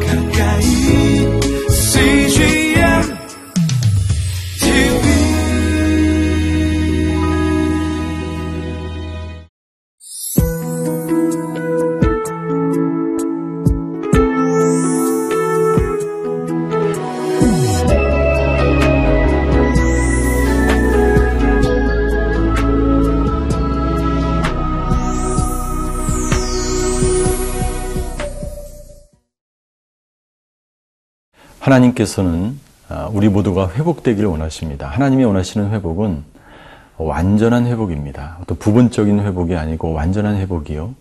가까 하나님께서는 아, 우리 모두가 회복되기를 원하십니다. 하나님이 원하시는 회복은 완전한 회복입니다. 어떤 부분적인 회복이 아니고 완전한 회복이요.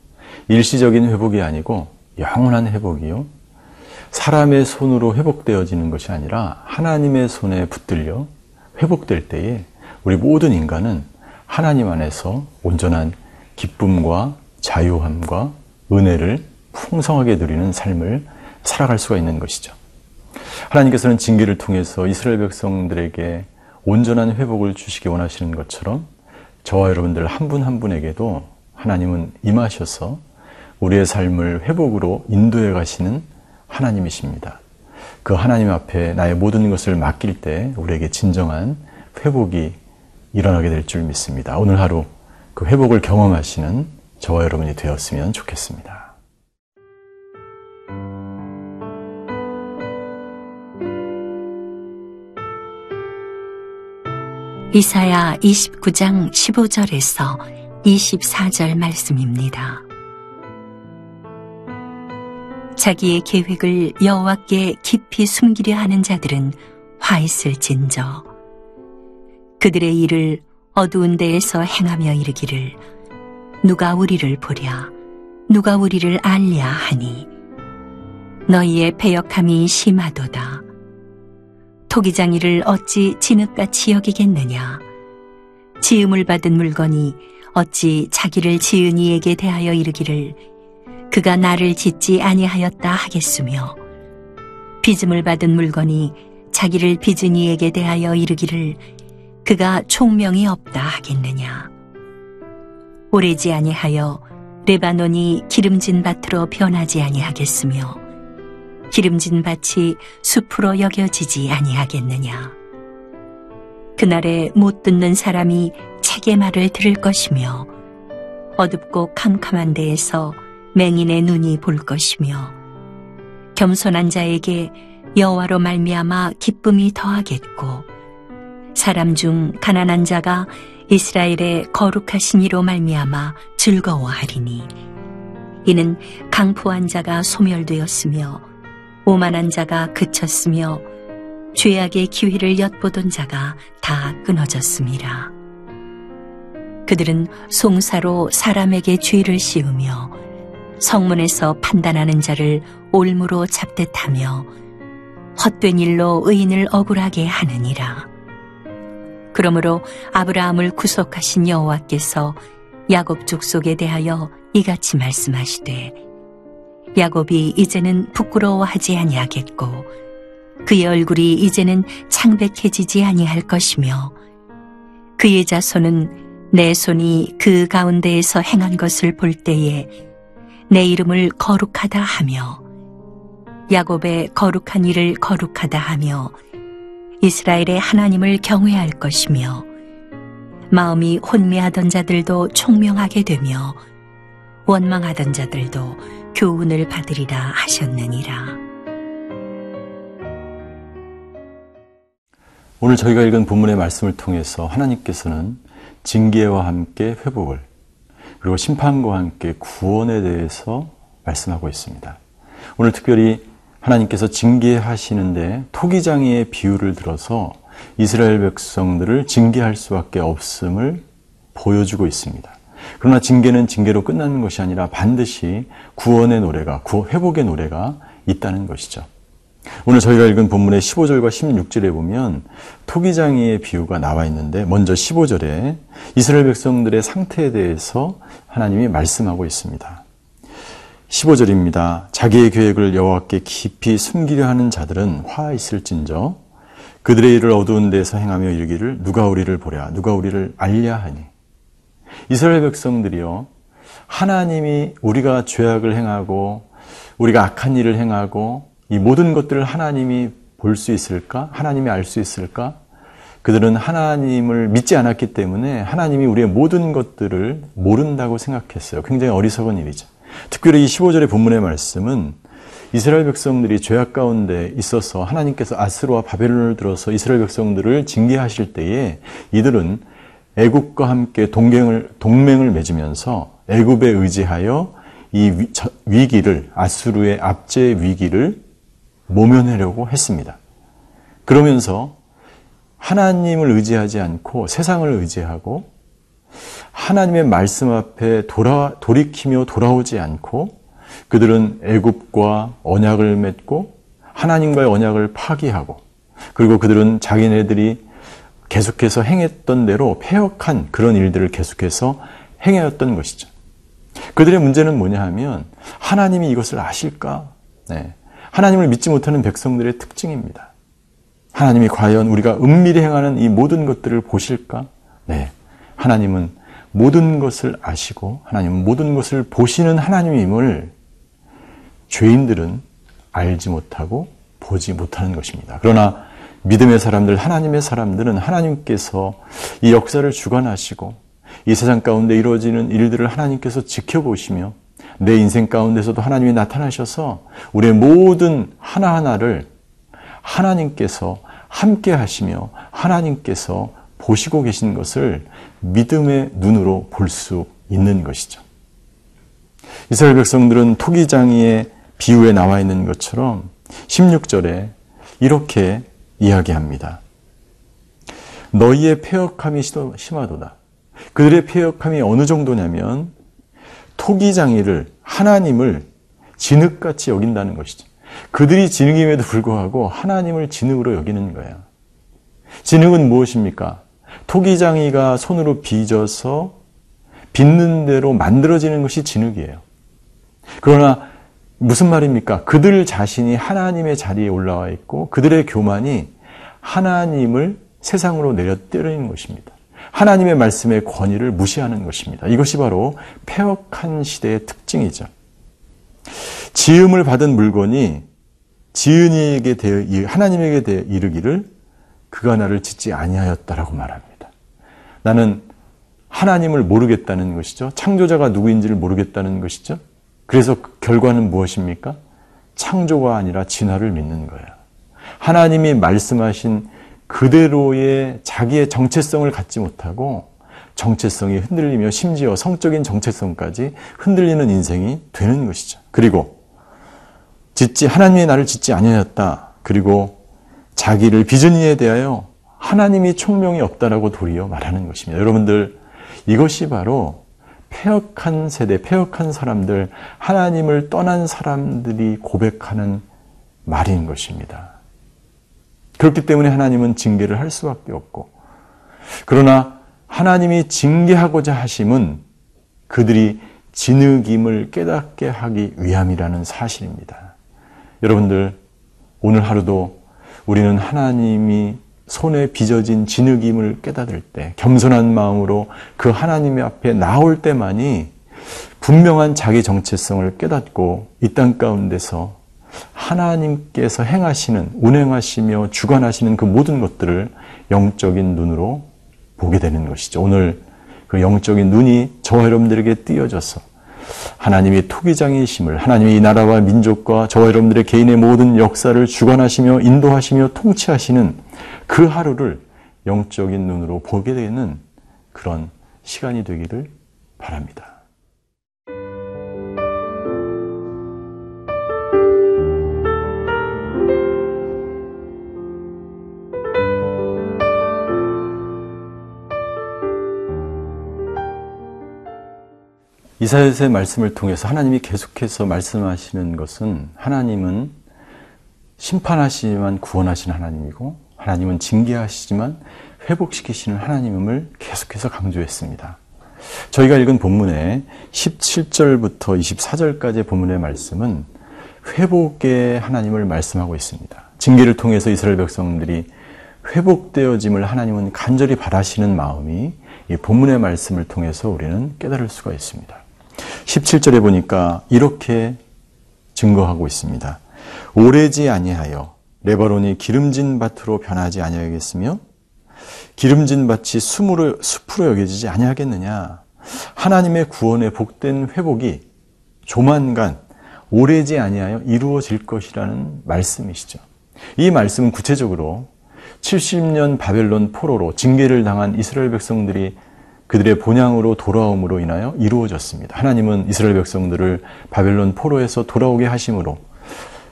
일시적인 회복이 아니고 영원한 회복이요. 사람의 손으로 회복되어지는 것이 아니라 하나님의 손에 붙들려 회복될 때에 우리 모든 인간은 하나님 안에서 온전한 기쁨과 자유함과 은혜를 풍성하게 누리는 삶을 살아갈 수가 있는 것이죠. 하나님께서는 징계를 통해서 이스라엘 백성들에게 온전한 회복을 주시기 원하시는 것처럼 저와 여러분들 한분한 분에게도 하나님은 임하셔서 우리의 삶을 회복으로 인도해 가시는 하나님이십니다. 그 하나님 앞에 나의 모든 것을 맡길 때 우리에게 진정한 회복이 일어나게 될 줄 믿습니다. 오늘 하루 그 회복을 경험하시는 저와 여러분이 되었으면 좋겠습니다. 이사야 29장 15절에서 24절 말씀입니다. 자기의 계획을 여호와께 깊이 숨기려 하는 자들은 화 있을진저. 그들의 일을 어두운 데에서 행하며 이르기를 누가 우리를 보랴 누가 우리를 알랴 하니? 너희의 배역함이 심하도다 토기장이를 어찌 진흙같이 여기겠느냐? 지음을 받은 물건이 어찌 자기를 지은 이에게 대하여 이르기를 그가 나를 짓지 아니하였다 하겠으며? 빚음을 받은 물건이 자기를 빚은 이에게 대하여 이르기를 그가 총명이 없다 하겠느냐? 오래지 아니하여 레바논이 기름진 밭으로 변하지 아니하겠으며 기름진 밭이 숲으로 여겨지지 아니하겠느냐. 그날에 못 듣는 사람이 책의 말을 들을 것이며 어둡고 캄캄한 데에서 맹인의 눈이 볼 것이며 겸손한 자에게 여호와로 말미암아 기쁨이 더하겠고 사람 중 가난한 자가 이스라엘의 거룩하신 이로 말미암아 즐거워하리니 이는 강포한 자가 소멸되었으며 오만한 자가 그쳤으며 죄악의 기회를 엿보던 자가 다 끊어졌습니다. 그들은 송사로 사람에게 죄를 씌우며 성문에서 판단하는 자를 올무로 잡듯하며 헛된 일로 의인을 억울하게 하느니라. 그러므로 아브라함을 구속하신 여호와께서 야곱 족속에 대하여 이같이 말씀하시되 야곱이 이제는 부끄러워하지 아니하겠고 그의 얼굴이 이제는 창백해지지 아니할 것이며 그의 자손은 내 손이 그 가운데에서 행한 것을 볼 때에 내 이름을 거룩하다 하며 야곱의 거룩한 일을 거룩하다 하며 이스라엘의 하나님을 경외할 것이며 마음이 혼미하던 자들도 총명하게 되며 원망하던 자들도 교훈을 받으리라 하셨느니라. 오늘 저희가 읽은 본문의 말씀을 통해서 하나님께서는 징계와 함께 회복을 그리고 심판과 함께 구원에 대해서 말씀하고 있습니다. 오늘 특별히 하나님께서 징계하시는데 토기장이의 비유를 들어서 이스라엘 백성들을 징계할 수밖에 없음을 보여주고 있습니다. 그러나 징계는 징계로 끝나는 것이 아니라 반드시 구원의 노래가, 회복의 노래가 있다는 것이죠. 오늘 저희가 읽은 본문의 15절과 16절에 보면 토기장이의 비유가 나와 있는데 먼저 15절에 이스라엘 백성들의 상태에 대해서 하나님이 말씀하고 있습니다. 15절입니다. 자기의 계획을 여호와께 깊이 숨기려 하는 자들은 화 있을진저 그들의 일을 어두운 데서 행하며 이르기를 누가 우리를 보랴 누가 우리를 알랴 하니 이스라엘 백성들이요. 하나님이 우리가 죄악을 행하고 우리가 악한 일을 행하고 이 모든 것들을 하나님이 볼 수 있을까? 하나님이 알 수 있을까? 그들은 하나님을 믿지 않았기 때문에 하나님이 우리의 모든 것들을 모른다고 생각했어요. 굉장히 어리석은 일이죠. 특별히 이 15절의 본문의 말씀은 이스라엘 백성들이 죄악 가운데 있어서 하나님께서 아스로와 바벨론을 들어서 이스라엘 백성들을 징계하실 때에 이들은 애굽과 함께 동맹을 동맹을 맺으면서 애굽에 의지하여 이 위기를 아수르의 압제의 위기를 모면하려고 했습니다. 그러면서 하나님을 의지하지 않고 세상을 의지하고 하나님의 말씀 앞에 돌아 돌이키며 돌아오지 않고 그들은 애굽과 언약을 맺고 하나님과의 언약을 파기하고 그리고 그들은 자기네들이 계속해서 행했던 대로 폐역한 그런 일들을 계속해서 행해왔던 것이죠. 그들의 문제는 뭐냐 하면 하나님이 이것을 아실까? 네. 하나님을 믿지 못하는 백성들의 특징입니다. 하나님이 과연 우리가 은밀히 행하는 이 모든 것들을 보실까? 네. 하나님은 모든 것을 아시고 하나님은 모든 것을 보시는 하나님임을 죄인들은 알지 못하고 보지 못하는 것입니다. 그러나 믿음의 사람들, 하나님의 사람들은 하나님께서 이 역사를 주관하시고 이 세상 가운데 이루어지는 일들을 하나님께서 지켜보시며 내 인생 가운데서도 하나님이 나타나셔서 우리의 모든 하나하나를 하나님께서 함께 하시며 하나님께서 보시고 계신 것을 믿음의 눈으로 볼 수 있는 것이죠. 이스라엘 백성들은 토기장이의 비유에 나와 있는 것처럼 16절에 이렇게 이야기합니다. 너희의 폐역함이 심하도다. 그들의 폐역함이 어느 정도냐면 토기장이를 하나님을 진흙같이 여긴다는 것이죠. 그들이 진흙임에도 불구하고 하나님을 진흙으로 여기는 거예요. 진흙은 무엇입니까? 토기장이가 손으로 빚어서 빚는 대로 만들어지는 것이 진흙이에요. 그러나 무슨 말입니까? 그들 자신이 하나님의 자리에 올라와 있고 그들의 교만이 하나님을 세상으로 내려 때리는 것입니다. 하나님의 말씀의 권위를 무시하는 것입니다. 이것이 바로 폐역한 시대의 특징이죠. 지음을 받은 물건이 지은이에게 대해 하나님에게 대해 이르기를 그가 나를 짓지 아니하였다라고 말합니다. 나는 하나님을 모르겠다는 것이죠. 창조자가 누구인지를 모르겠다는 것이죠. 그래서 그 결과는 무엇입니까? 창조가 아니라 진화를 믿는 거예요. 하나님이 말씀하신 그대로의 자기의 정체성을 갖지 못하고 정체성이 흔들리며 심지어 성적인 정체성까지 흔들리는 인생이 되는 것이죠. 그리고 짓지 하나님이 나를 짓지 아니하였다. 그리고 자기를 빚은 이에 대하여 하나님이 총명이 없다라고 도리어 말하는 것입니다. 여러분들 이것이 바로 폐역한 세대, 폐역한 사람들, 하나님을 떠난 사람들이 고백하는 말인 것입니다. 그렇기 때문에 하나님은 징계를 할 수밖에 없고, 그러나 하나님이 징계하고자 하심은 그들이 진흙임을 깨닫게 하기 위함이라는 사실입니다. 여러분들, 오늘 하루도 우리는 하나님이 손에 빚어진 진흙임을 깨닫을 때, 겸손한 마음으로 그 하나님의 앞에 나올 때만이 분명한 자기 정체성을 깨닫고 이 땅 가운데서 하나님께서 행하시는, 운행하시며 주관하시는 그 모든 것들을 영적인 눈으로 보게 되는 것이죠. 오늘 그 영적인 눈이 저와 여러분들에게 띄어져서 하나님이 토기장이심을 하나님이 이 나라와 민족과 저와 여러분들의 개인의 모든 역사를 주관하시며 인도하시며 통치하시는 그 하루를 영적인 눈으로 보게 되는 그런 시간이 되기를 바랍니다. 이사야서의 말씀을 통해서 하나님이 계속해서 말씀하시는 것은 하나님은 심판하시지만 구원하시는 하나님이고 하나님은 징계하시지만 회복시키시는 하나님임을 계속해서 강조했습니다. 저희가 읽은 본문의 17절부터 24절까지의 본문의 말씀은 회복의 하나님을 말씀하고 있습니다. 징계를 통해서 이스라엘 백성들이 회복되어짐을 하나님은 간절히 바라시는 마음이 이 본문의 말씀을 통해서 우리는 깨달을 수가 있습니다. 17절에 보니까 이렇게 증거하고 있습니다. 오래지 아니하여 레바논이 기름진 밭으로 변하지 아니하겠으며 기름진 밭이 숲으로, 숲으로 여겨지지 아니하겠느냐. 하나님의 구원의 복된 회복이 조만간 오래지 아니하여 이루어질 것이라는 말씀이시죠. 이 말씀은 구체적으로 70년 바벨론 포로로 징계를 당한 이스라엘 백성들이 그들의 본향으로 돌아옴으로 인하여 이루어졌습니다. 하나님은 이스라엘 백성들을 바벨론 포로에서 돌아오게 하심으로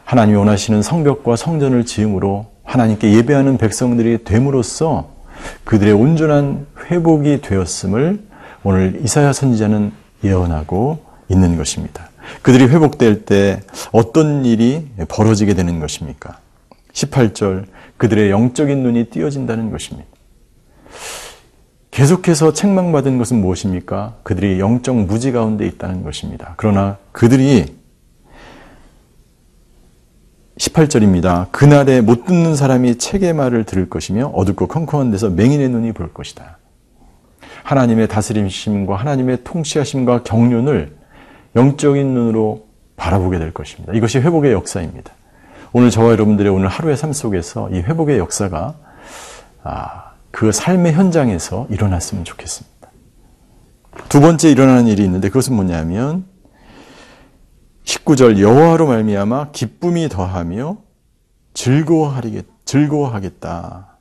하나님이 원하시는 성벽과 성전을 지음으로 하나님께 예배하는 백성들이 됨으로써 그들의 온전한 회복이 되었음을 오늘 이사야 선지자는 예언하고 있는 것입니다. 그들이 회복될 때 어떤 일이 벌어지게 되는 것입니까? 18절 그들의 영적인 눈이 띄어진다는 것입니다. 계속해서 책망받은 것은 무엇입니까? 그들이 영적 무지 가운데 있다는 것입니다. 그러나 그들이 18절입니다. 그날에 못 듣는 사람이 책의 말을 들을 것이며 어둡고 컴컴한 데서 맹인의 눈이 볼 것이다. 하나님의 다스림심과 하나님의 통치하심과 경륜을 영적인 눈으로 바라보게 될 것입니다. 이것이 회복의 역사입니다. 오늘 저와 여러분들의 오늘 하루의 삶 속에서 이 회복의 역사가 아, 그 삶의 현장에서 일어났으면 좋겠습니다. 두 번째 일어나는 일이 있는데 그것은 뭐냐면 19절 여호와로 말미암아 기쁨이 더하며 즐거워하겠다.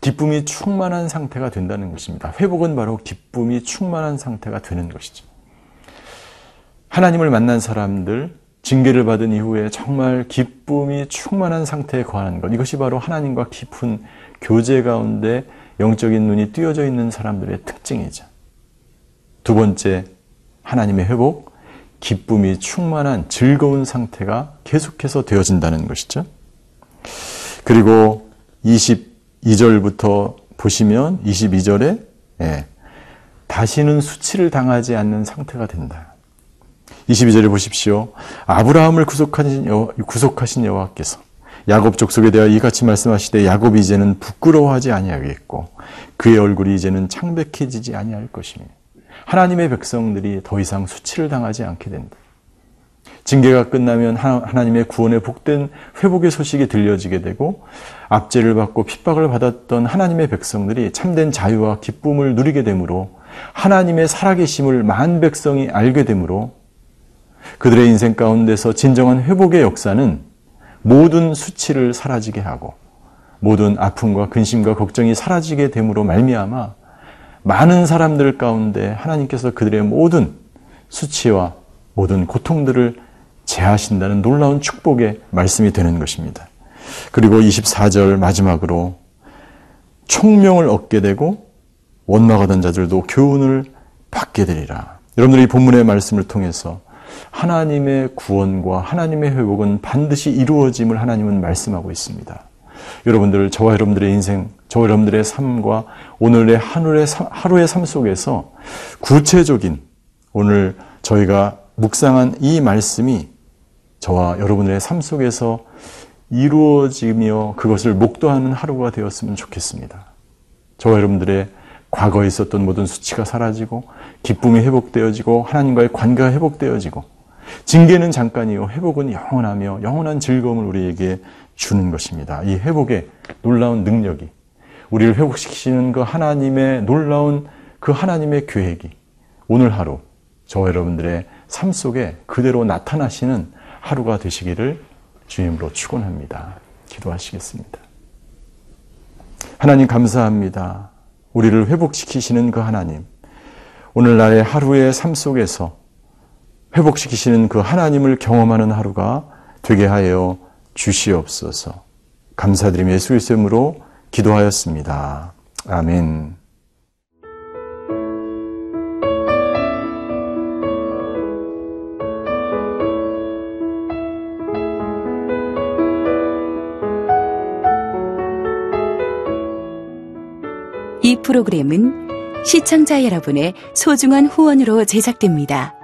기쁨이 충만한 상태가 된다는 것입니다. 회복은 바로 기쁨이 충만한 상태가 되는 것이죠. 하나님을 만난 사람들, 징계를 받은 이후에 정말 기쁨이 충만한 상태에 거하는 것. 이것이 바로 하나님과 깊은 교제 가운데 영적인 눈이 띄어져 있는 사람들의 특징이죠. 두 번째, 하나님의 회복, 기쁨이 충만한 즐거운 상태가 계속해서 되어진다는 것이죠. 그리고 22절부터 보시면 22절에 예, 다시는 수치를 당하지 않는 상태가 된다. 22절에 보십시오. 아브라함을 구속하신, 여호, 구속하신 여호와께서 야곱 족속에 대하여 이같이 말씀하시되 야곱이 이제는 부끄러워하지 아니하겠고 그의 얼굴이 이제는 창백해지지 아니할 것이며 하나님의 백성들이 더 이상 수치를 당하지 않게 된다. 징계가 끝나면 하나님의 구원의 복된 회복의 소식이 들려지게 되고 압제를 받고 핍박을 받았던 하나님의 백성들이 참된 자유와 기쁨을 누리게 되므로 하나님의 살아계심을 만 백성이 알게 되므로 그들의 인생 가운데서 진정한 회복의 역사는 모든 수치를 사라지게 하고 모든 아픔과 근심과 걱정이 사라지게 됨으로 말미암아 많은 사람들 가운데 하나님께서 그들의 모든 수치와 모든 고통들을 제하신다는 놀라운 축복의 말씀이 되는 것입니다. 그리고 24절 마지막으로 총명을 얻게 되고 원망하던 자들도 교훈을 받게 되리라. 여러분들이 본문의 말씀을 통해서 하나님의 구원과 하나님의 회복은 반드시 이루어짐을 하나님은 말씀하고 있습니다. 여러분들, 저와 여러분들의 인생, 저와 여러분들의 삶과 오늘의 하루의 삶, 하루의 삶 속에서 구체적인 오늘 저희가 묵상한 이 말씀이 저와 여러분의 삶 속에서 이루어지며 그것을 목도하는 하루가 되었으면 좋겠습니다. 저와 여러분들의 과거에 있었던 모든 수치가 사라지고 기쁨이 회복되어지고 하나님과의 관계가 회복되어지고 징계는 잠깐이요 회복은 영원하며 영원한 즐거움을 우리에게 주는 것입니다. 이 회복의 놀라운 능력이 우리를 회복시키시는 그 하나님의 놀라운 그 하나님의 계획이 오늘 하루 저와 여러분들의 삶 속에 그대로 나타나시는 하루가 되시기를 주님으로 축원합니다. 기도하시겠습니다. 하나님 감사합니다. 우리를 회복시키시는 그 하나님. 오늘날의 하루의 삶 속에서 회복시키시는 그 하나님을 경험하는 하루가 되게 하여 주시옵소서. 감사드리며 예수 그리스도의 이름으로 기도하였습니다. 아멘. 이 프로그램은 시청자 여러분의 소중한 후원으로 제작됩니다.